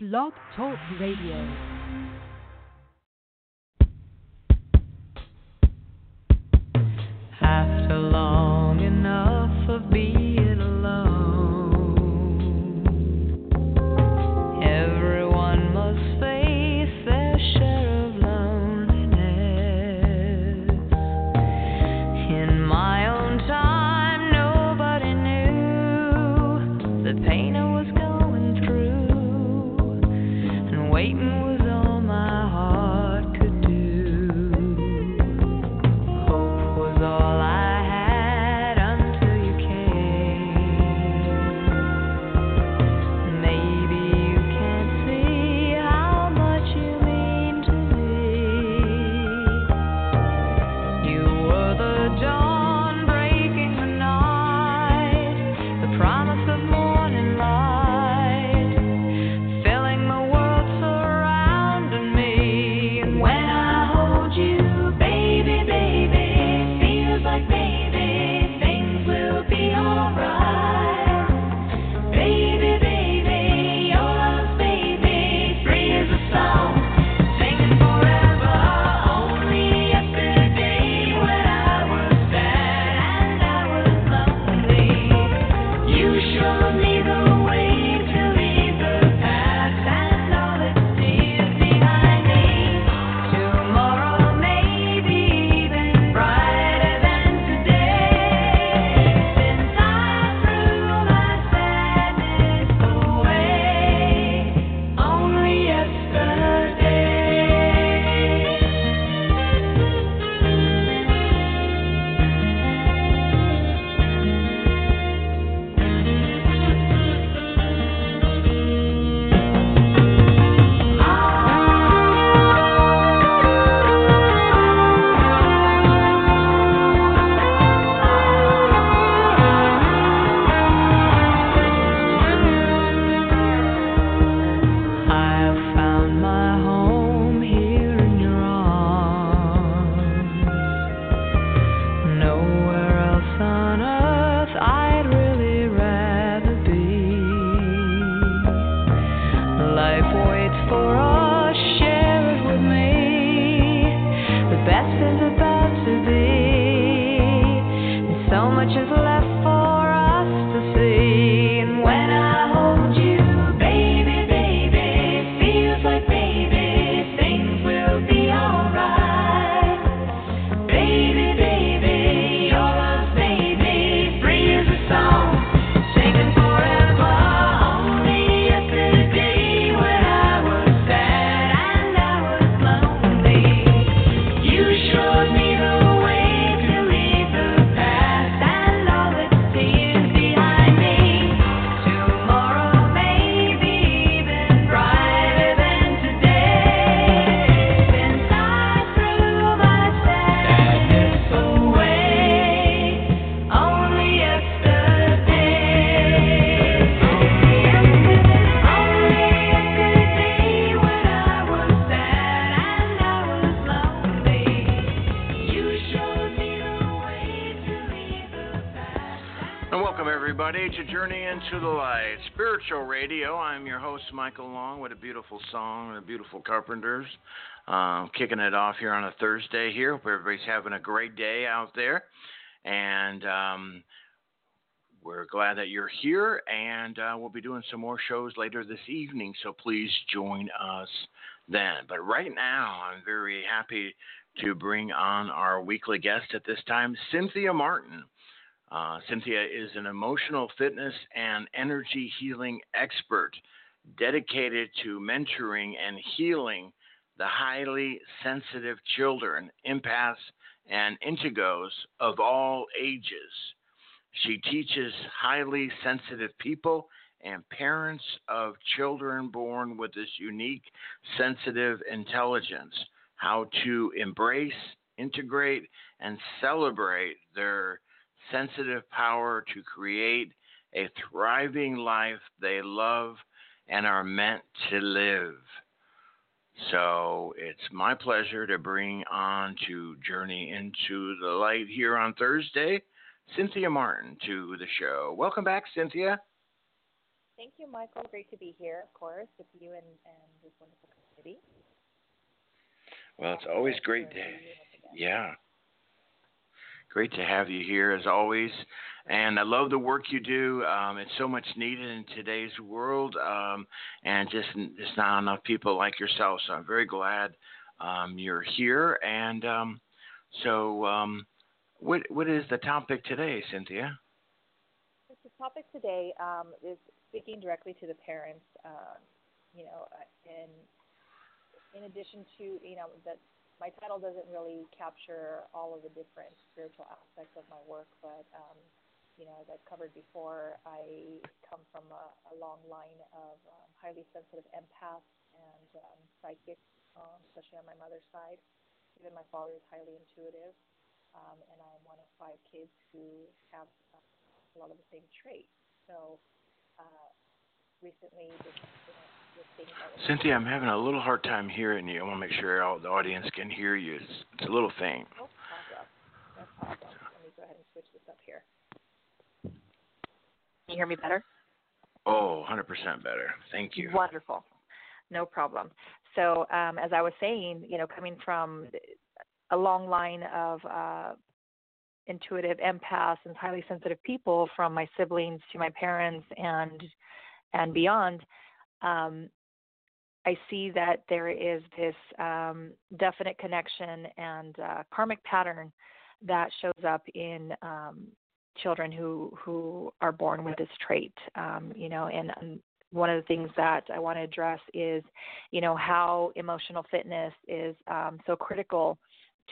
Blog Talk Radio. Into the Light, Spiritual Radio. I'm your host Michael Long with a beautiful song the beautiful Carpenters. Um, kicking it off here on a Thursday here. Hope everybody's having a great day out there. And um, we're glad that you're here, and uh, we'll be doing some more shows later this evening, so please join us then. But right now, I'm very happy to bring on our weekly guest at this time, Cynthia Martin. Uh, Cynthia is an emotional fitness and energy healing expert dedicated to mentoring and healing the highly sensitive children, empaths, and indigos of all ages. She teaches highly sensitive people and parents of children born with this unique sensitive intelligence how to embrace, integrate, and celebrate their sensitive power to create a thriving life they love and are meant to live. So it's my pleasure to bring on to Journey into the Light here on Thursday, Cynthia Martin to the show. Welcome back, Cynthia. Thank you, Michael. Great to be here, of course, with you and, and this wonderful community. Well, it's always great to, yeah. Great to have you here as always. And I love the work you do. Um, it's so much needed in today's world, um, and just just not enough people like yourself. So I'm very glad um, you're here. And um, so, um, what what is the topic today, Cynthia? The topic today um, is speaking directly to the parents. Uh, you know, and in addition to you know that my title doesn't really capture all of the different spiritual aspects of my work, but um, you know, as I've covered before, I come from a, a long line of um, highly sensitive empaths and um, psychics, um, especially on my mother's side. Even my father is highly intuitive, um, and I'm one of five kids who have uh, a lot of the same traits. So uh, recently, this, this thing Cynthia, I'm having a little hard time hearing you. I want to make sure all the audience can hear you. It's, it's a little faint. No problem. No problem. Let me go ahead and switch this up here. Can you hear me better? Oh, 100% better. Thank you. Wonderful. No problem. So, um, as I was saying, you know, coming from a long line of uh, intuitive empaths and highly sensitive people, from my siblings to my parents and and beyond, um, I see that there is this um, definite connection and uh, karmic pattern that shows up in um, children who who are born with this trait. Um, you know, and, and one of the things that I want to address is, you know, how emotional fitness is um, so critical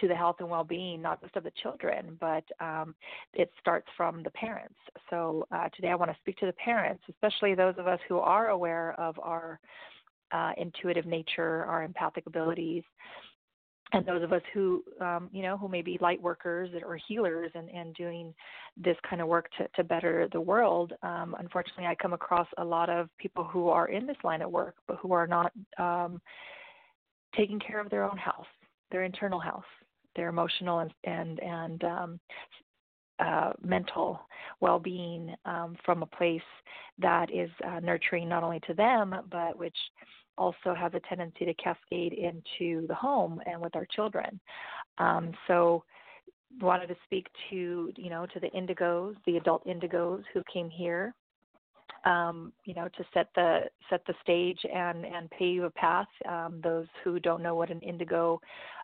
to the health and well-being, not just of the children, but um, it starts from the parents. So uh, today I want to speak to the parents, especially those of us who are aware of our uh, intuitive nature, our empathic abilities, and those of us who um, you know who may be light workers or healers and, and doing this kind of work to, to better the world um, unfortunately i come across a lot of people who are in this line of work but who are not um, taking care of their own health their internal health their emotional and and, and um, uh, mental well-being um, from a place that is uh, nurturing not only to them but which also has a tendency to cascade into the home and with our children. Um, so wanted to speak to you know to the indigos, the adult indigos who came here, um, you know, to set the set the stage and and pave a path. Um, those who don't know what an indigo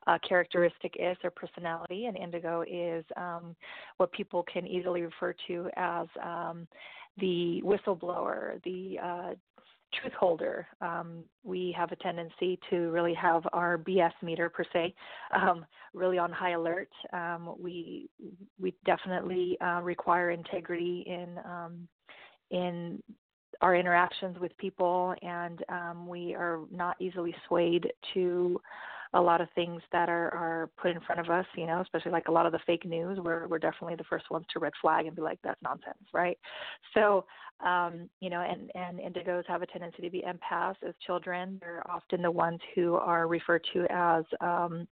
uh, characteristic is or personality, an indigo is um, what people can easily refer to as um, the whistleblower, the uh, truth holder. Um, we have a tendency to really have our BS meter per se um, really on high alert. Um, we we definitely uh, require integrity in um, in our interactions with people, and um, we are not easily swayed to a lot of things that are, are put in front of us, you know, especially like a lot of the fake news, we're, we're definitely the first ones to red flag and be like, that's nonsense, right? So, um, you know, and, and indigos have a tendency to be empaths as children. They're often the ones who are referred to as, um,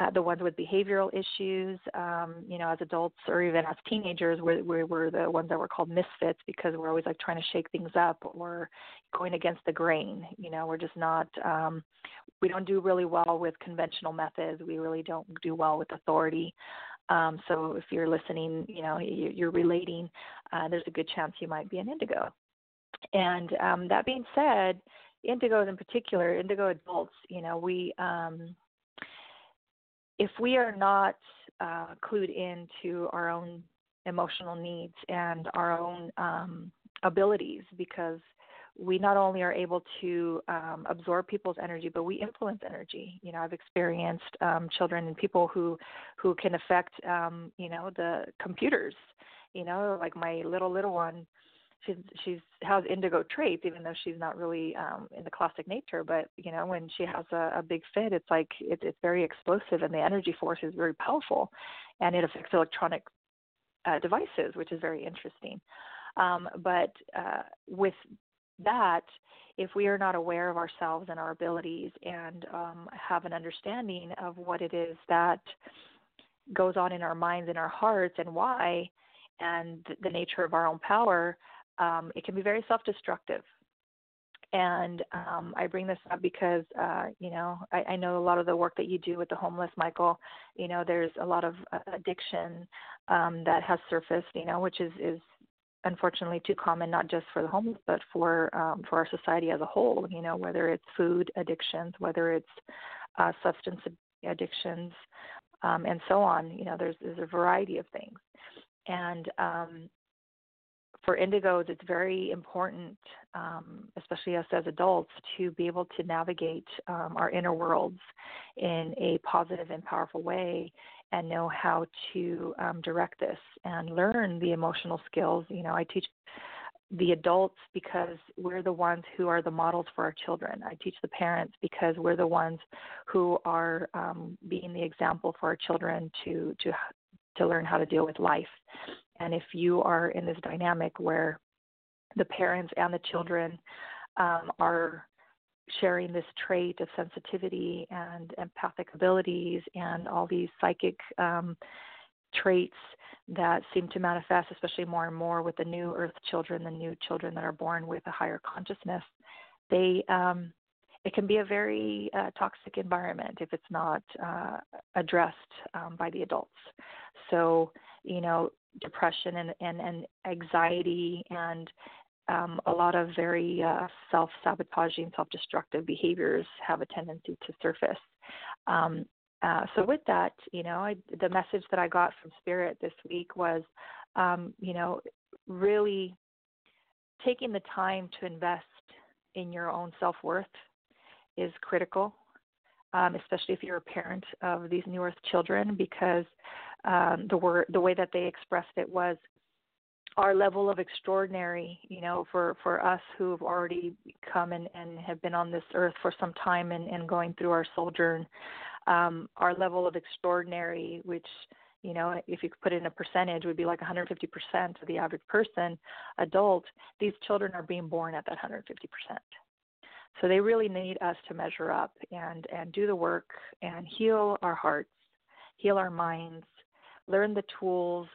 uh, the ones with behavioral issues, um, you know, as adults or even as teenagers, we, we were the ones that were called misfits because we're always like trying to shake things up or going against the grain. You know, we're just not, um, we don't do really well with conventional methods. We really don't do well with authority. Um, so if you're listening, you know, you're relating, uh, there's a good chance you might be an indigo. And um, that being said, indigos in particular, indigo adults, you know, we, um, if we are not uh, clued into our own emotional needs and our own um, abilities, because we not only are able to um, absorb people's energy, but we influence energy. You know, I've experienced um, children and people who who can affect, um, you know, the computers. You know, like my little little one she's she's has indigo traits even though she's not really um in the classic nature but you know when she has a, a big fit it's like it, it's very explosive and the energy force is very powerful and it affects electronic uh, devices which is very interesting. Um but uh with that if we are not aware of ourselves and our abilities and um have an understanding of what it is that goes on in our minds and our hearts and why and the nature of our own power um, it can be very self-destructive. And um, I bring this up because, uh, you know, I, I know a lot of the work that you do with the homeless, Michael. You know, there's a lot of uh, addiction um, that has surfaced, you know, which is is unfortunately too common, not just for the homeless, but for um, for our society as a whole. You know, whether it's food addictions, whether it's uh, substance addictions, um, and so on. You know, there's there's a variety of things, and um, for indigos, it's very important, um, especially us as adults, to be able to navigate um, our inner worlds in a positive and powerful way and know how to um, direct this and learn the emotional skills. You know, I teach the adults because we're the ones who are the models for our children. I teach the parents because we're the ones who are um, being the example for our children to to to learn how to deal with life. And if you are in this dynamic where the parents and the children um, are sharing this trait of sensitivity and empathic abilities and all these psychic um, traits that seem to manifest, especially more and more with the new Earth children, the new children that are born with a higher consciousness, they um, it can be a very uh, toxic environment if it's not uh, addressed um, by the adults. So, you know, depression and, and, and anxiety and um, a lot of very uh, self sabotaging, self destructive behaviors have a tendency to surface. Um, uh, so, with that, you know, I, the message that I got from Spirit this week was, um, you know, really taking the time to invest in your own self worth is critical, um, especially if you're a parent of these New Earth children, because um, the word, the way that they expressed it was our level of extraordinary, you know, for, for us who've already come and, and have been on this earth for some time and, and going through our sojourn, um, our level of extraordinary, which, you know, if you could put it in a percentage, would be like 150% of the average person, adult. These children are being born at that 150%. So they really need us to measure up and, and do the work and heal our hearts, heal our minds, learn the tools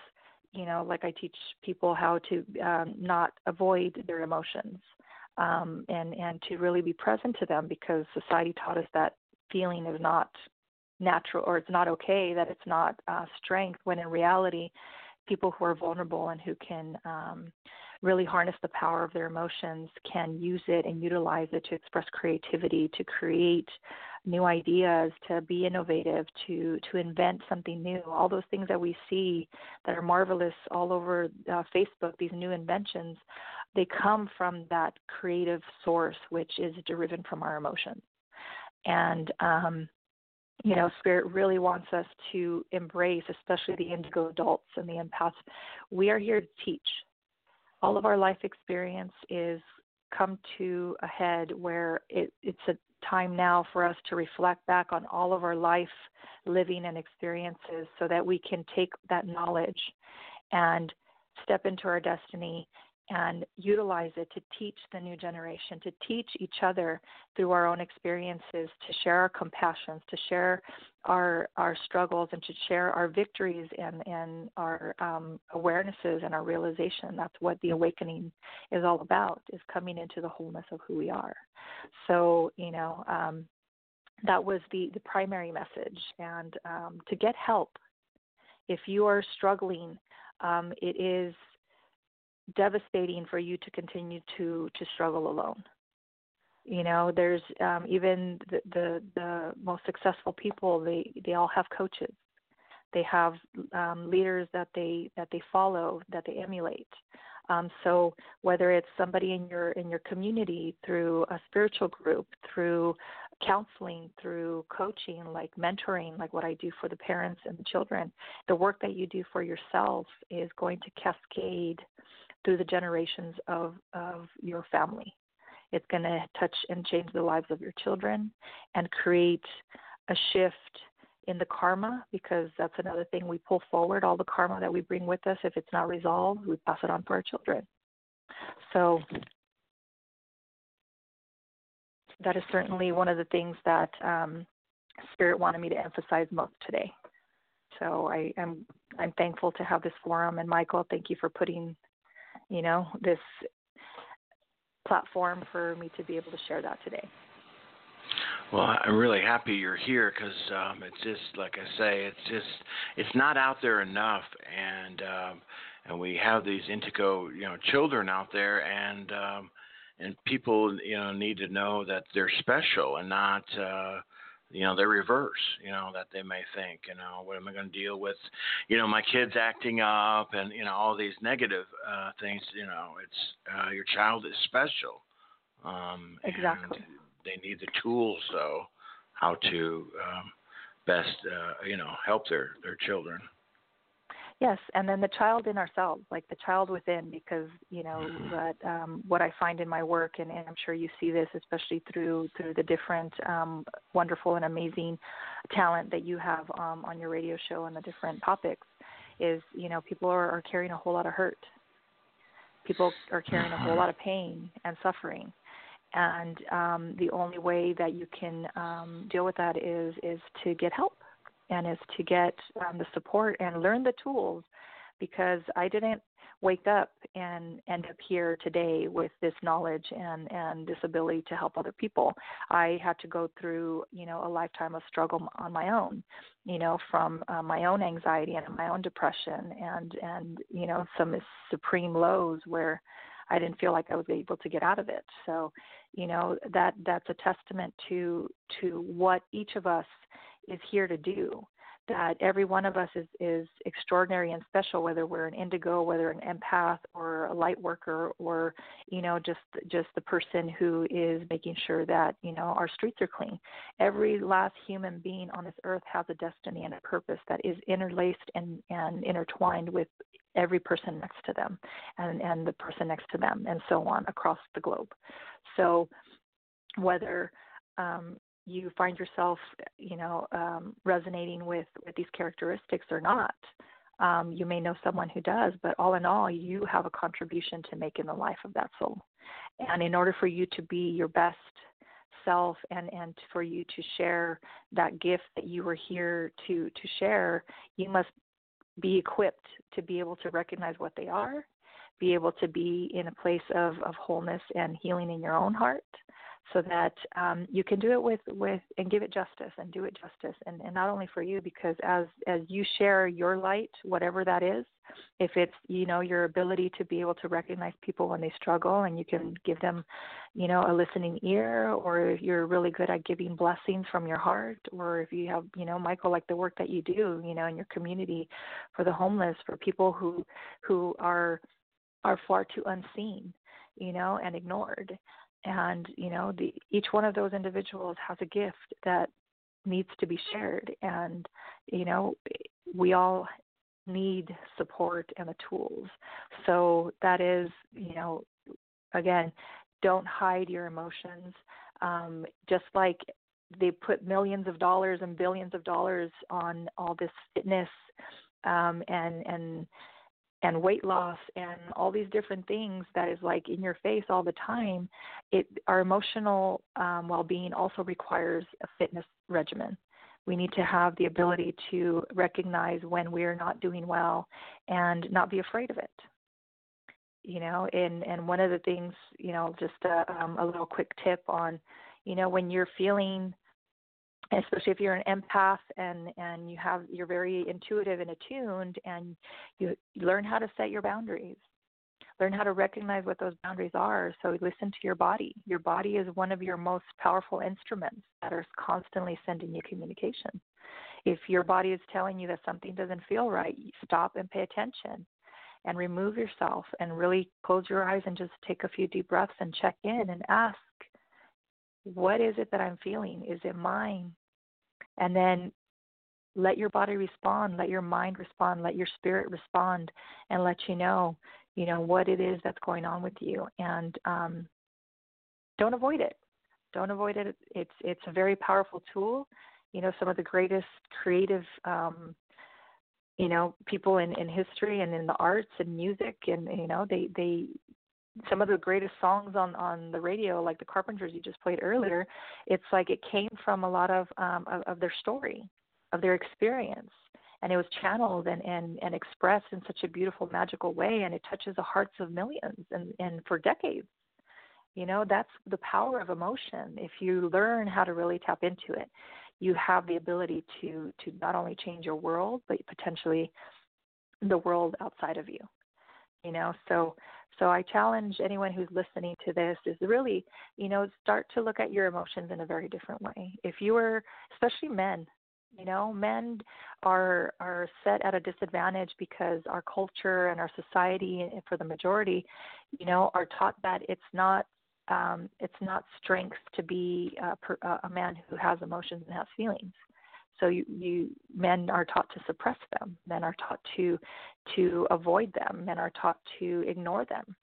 you know, like I teach people how to um, not avoid their emotions um, and and to really be present to them because society taught us that feeling is not natural or it's not okay, that it's not uh, strength. When in reality, people who are vulnerable and who can um, really harness the power of their emotions can use it and utilize it to express creativity, to create new ideas, to be innovative, to to invent something new. All those things that we see that are marvelous all over uh, Facebook, these new inventions, they come from that creative source, which is driven from our emotions. And um, you know, Spirit really wants us to embrace, especially the indigo adults and the empaths. We are here to teach. All of our life experience is come to a head where it, it's a time now for us to reflect back on all of our life living and experiences so that we can take that knowledge and step into our destiny and utilize it to teach the new generation, to teach each other through our own experiences, to share our compassions, to share our our struggles, and to share our victories and and our um, awarenesses and our realization. That's what the awakening is all about: is coming into the wholeness of who we are. So you know. Um, that was the, the primary message, and um, to get help if you are struggling, um, it is devastating for you to continue to to struggle alone. You know there's um even the, the the most successful people they they all have coaches. They have um leaders that they that they follow that they emulate. Um so whether it's somebody in your in your community through a spiritual group through counseling through coaching like mentoring like what i do for the parents and the children the work that you do for yourself is going to cascade through the generations of, of your family. It's going to touch and change the lives of your children and create a shift in the karma because that's another thing we pull forward all the karma that we bring with us. If it's not resolved we pass it on to our children. So that is certainly one of the things that um, spirit wanted me to emphasize most today. So I am I'm, I'm thankful to have this forum. And michael thank you for putting you know, this platform for me to be able to share that today. Well, I'm really happy you're here because um, it's just like I say, it's just it's not out there enough, and um, and we have these indigo, you know, children out there, and um, and people, you know, need to know that they're special and not. Uh, you know they're reverse you know that they may think you know what am i going to deal with you know my kids acting up and you know all these negative uh things you know it's uh your child is special. Um exactly. they need the tools though how to um best uh you know help their their children Yes, and then the child in ourselves, like the child within, because you know Mm-hmm. that um, what I find in my work, and, and I'm sure you see this, especially through through the different um, wonderful and amazing talent that you have um, on your radio show and the different topics, is you know people are, are carrying a whole lot of hurt. People are carrying a whole lot of pain and suffering, and um, the only way that you can um, deal with that is is to get help and is to get um, the support and learn the tools because I didn't wake up and end up here today with this knowledge and and this ability to help other people. I had to go through you know a lifetime of struggle on my own, you know from uh, my own anxiety and my own depression and and you know some supreme lows where I didn't feel like I was able to get out of it. So, you know that that's a testament to to what each of us is here to do that every one of us is, is extraordinary and special, whether we're an indigo, whether an empath or a light worker, or you know just just the person who is making sure that you know our streets are clean. Every last human being on this earth has a destiny and a purpose that is interlaced and, and intertwined with every person next to them, and and the person next to them, and so on across the globe. So whether um, you find yourself, you know, um, resonating with with these characteristics or not. Um, you may know someone who does, but all in all, you have a contribution to make in the life of that soul. And in order for you to be your best self and and for you to share that gift that you were here to to share, you must be equipped to be able to recognize what they are, be able to be in a place of, of wholeness and healing in your own heart, so that um, you can do it with, with and give it justice and do it justice and, and not only for you because as as you share your light whatever that is if it's you know your ability to be able to recognize people when they struggle and you can give them you know a listening ear or if you're really good at giving blessings from your heart or if you have you know michael like the work that you do you know in your community for the homeless for people who who are are far too unseen you know and ignored and you know the each one of those individuals has a gift that needs to be shared. And you know we all need support and the tools. So that is you know again don't hide your emotions. Um, just like they put millions of dollars and billions of dollars on all this fitness um, and and and weight loss and all these different things that is like in your face all the time it our emotional um, well-being also requires a fitness regimen. We need to have the ability to recognize when we're not doing well and not be afraid of it. You know and and one of the things you know just a, um, a little quick tip on you know when you're feeling especially if you're an empath and and you have you're very intuitive and attuned and you learn how to set your boundaries learn how to recognize what those boundaries are so listen to your body your body is one of your most powerful instruments that are constantly sending you communication if your body is telling you that something doesn't feel right stop and pay attention and remove yourself and really close your eyes and just take a few deep breaths and check in and ask what is it that I'm feeling? Is it mine? And then let your body respond, let your mind respond, let your spirit respond, and let you know, you know, what it is that's going on with you. And um, don't avoid it. Don't avoid it. It's it's a very powerful tool. You know, some of the greatest creative, um, you know, people in in history and in the arts and music, and you know, they they some of the greatest songs on on the radio like the carpenters you just played earlier it's like it came from a lot of um of, of their story of their experience. And it was channeled and and and expressed in such a beautiful magical way and it touches the hearts of millions and and for decades. You know that's the power of emotion. If you learn how to really tap into it you have the ability to to not only change your world but potentially the world outside of you. You know so so i challenge anyone who's listening to this is really you know start to look at your emotions in a very different way. If you are especially men you know men are are set at a disadvantage because our culture and our society for the majority you know are taught that it's not um, it's not strength to be a, a man who has emotions and has feelings so you, you men are taught to suppress them. Men are taught to to avoid them. Men are taught to ignore them.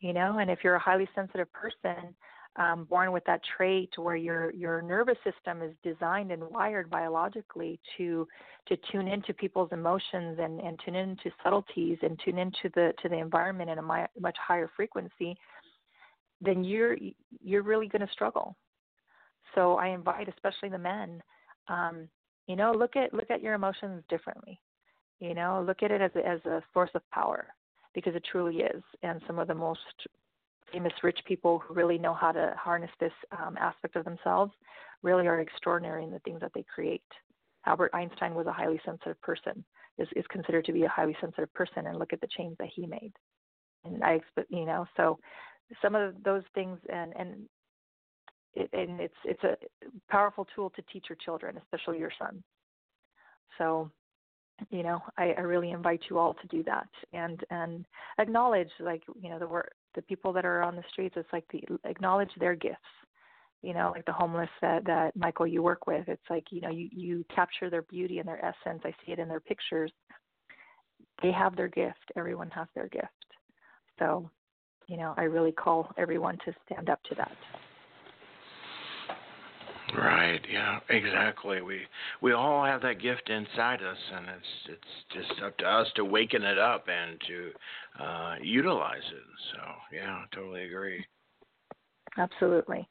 You know, and if you're a highly sensitive person, um, born with that trait where your your nervous system is designed and wired biologically to to tune into people's emotions and, and tune into subtleties and tune into the to the environment in a much higher frequency, then you're you're really going to struggle. So I invite, especially the men, um, you know, look at look at your emotions differently. You know, look at it as a, as a source of power because it truly is. And some of the most famous rich people who really know how to harness this um, aspect of themselves really are extraordinary in the things that they create. Albert Einstein was a highly sensitive person, is, is considered to be a highly sensitive person, and look at the change that he made. And I you know, so some of those things, and and it, and it's it's a powerful tool to teach your children, especially your son. So, you know, I, I really invite you all to do that and and acknowledge like you know the work the people that are on the streets. It's like the acknowledge their gifts. You know, like the homeless that that Michael you work with. It's like you know you you capture their beauty and their essence. I see it in their pictures. They have their gift. Everyone has their gift. So, you know, I really call everyone to stand up to that. Right. Yeah. Exactly. We we all have that gift inside us, and it's it's just up to us to waken it up and to uh, utilize it. So yeah, totally agree. Absolutely.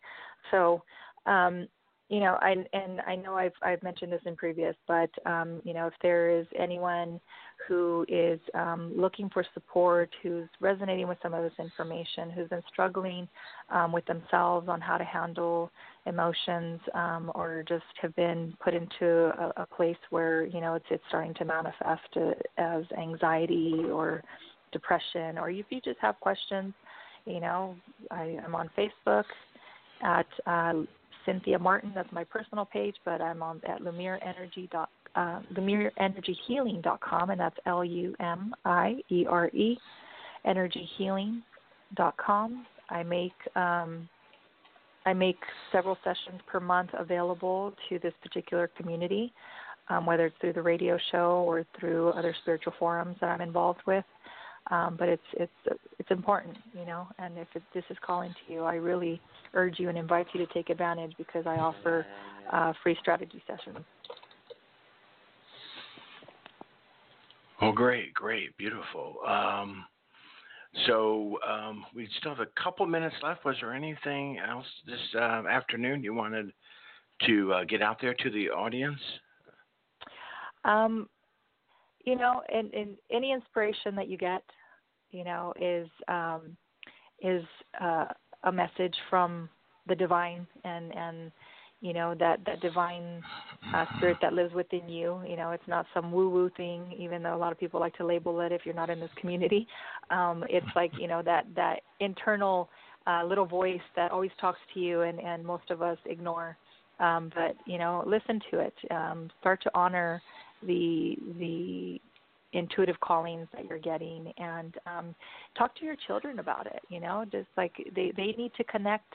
So, um, you know, I and I know I've I've mentioned this in previous, but um, you know, if there is anyone who is um, looking for support, who's resonating with some of this information, who's been struggling um, with themselves on how to handle emotions, um, or just have been put into a, a place where you know it's it's starting to manifest as anxiety or depression, or if you just have questions, you know, I, I'm on Facebook at uh, Cynthia Martin. That's my personal page, but I'm on at lumierenergy.com uh, lumiereenergyhealing.com, and that's L U M I E R E, energyhealing.com. I make um, I make several sessions per month available to this particular community, um, whether it's through the radio show or through other spiritual forums that I'm involved with. Um, but it's it's it's important, you know. And if it, this is calling to you, I really urge you and invite you to take advantage because I offer uh, free strategy sessions. Oh, great, great, beautiful. Um, so um, we still have a couple minutes left. Was there anything else this uh, afternoon you wanted to uh, get out there to the audience? Um, you know, and, and, any inspiration that you get, you know, is um, is uh, a message from the divine, and and you know that that divine uh, spirit that lives within you. You know it's not some woo woo thing even though a lot of people like to label it if you're not in this community. Um it's like you know that that internal uh, little voice that always talks to you and and most of us ignore. Um but you know listen to it. Um start to honor the the intuitive callings that you're getting and um talk to your children about it you know just like they they need to connect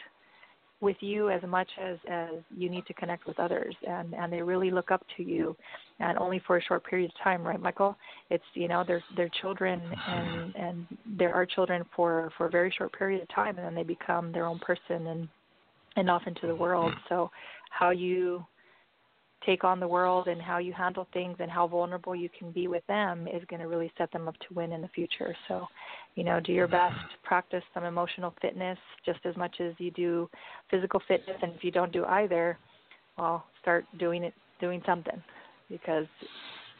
with you as much as as you need to connect with others and and they really look up to you and only for a short period of time right michael? It's you know they're they're children and and there are children for for a very short period of time and then they become their own person and and off into the world. So how you take on the world and how you handle things and how vulnerable you can be with them is going to really set them up to win in the future. So, you know, do your best, practice some emotional fitness just as much as you do physical fitness. And if you don't do either, well, start doing it, doing something because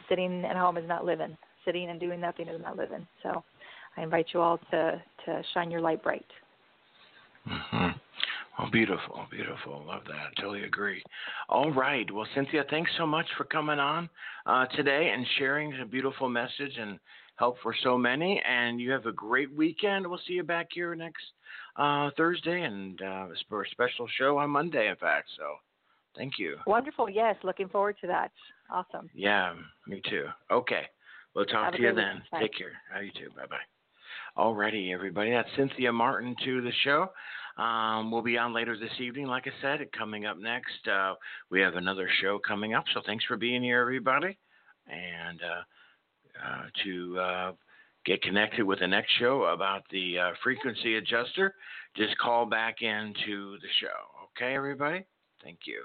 sitting at home is not living. Sitting and doing nothing is not living. So I invite you all to to shine your light bright. Mm-hmm. Well, beautiful, beautiful. Love that. Totally agree. All right. Well, Cynthia, thanks so much for coming on uh, today and sharing a beautiful message and help for so many. And you have a great weekend. We'll see you back here next uh, Thursday and uh, for a special show on Monday, in fact. So thank you. Wonderful. Yes. Looking forward to that. Awesome. Yeah, me too. Okay. We'll talk Have to you then. Take care. How you too. Bye bye. Alrighty, everybody. That's Cynthia Martin to the show. Um, we'll be on later this evening, like I said. Coming up next, uh, we have another show coming up. So thanks for being here, everybody. And uh, uh, to uh, get connected with the next show about the uh, frequency adjuster, just call back into the show. Okay, everybody? Thank you.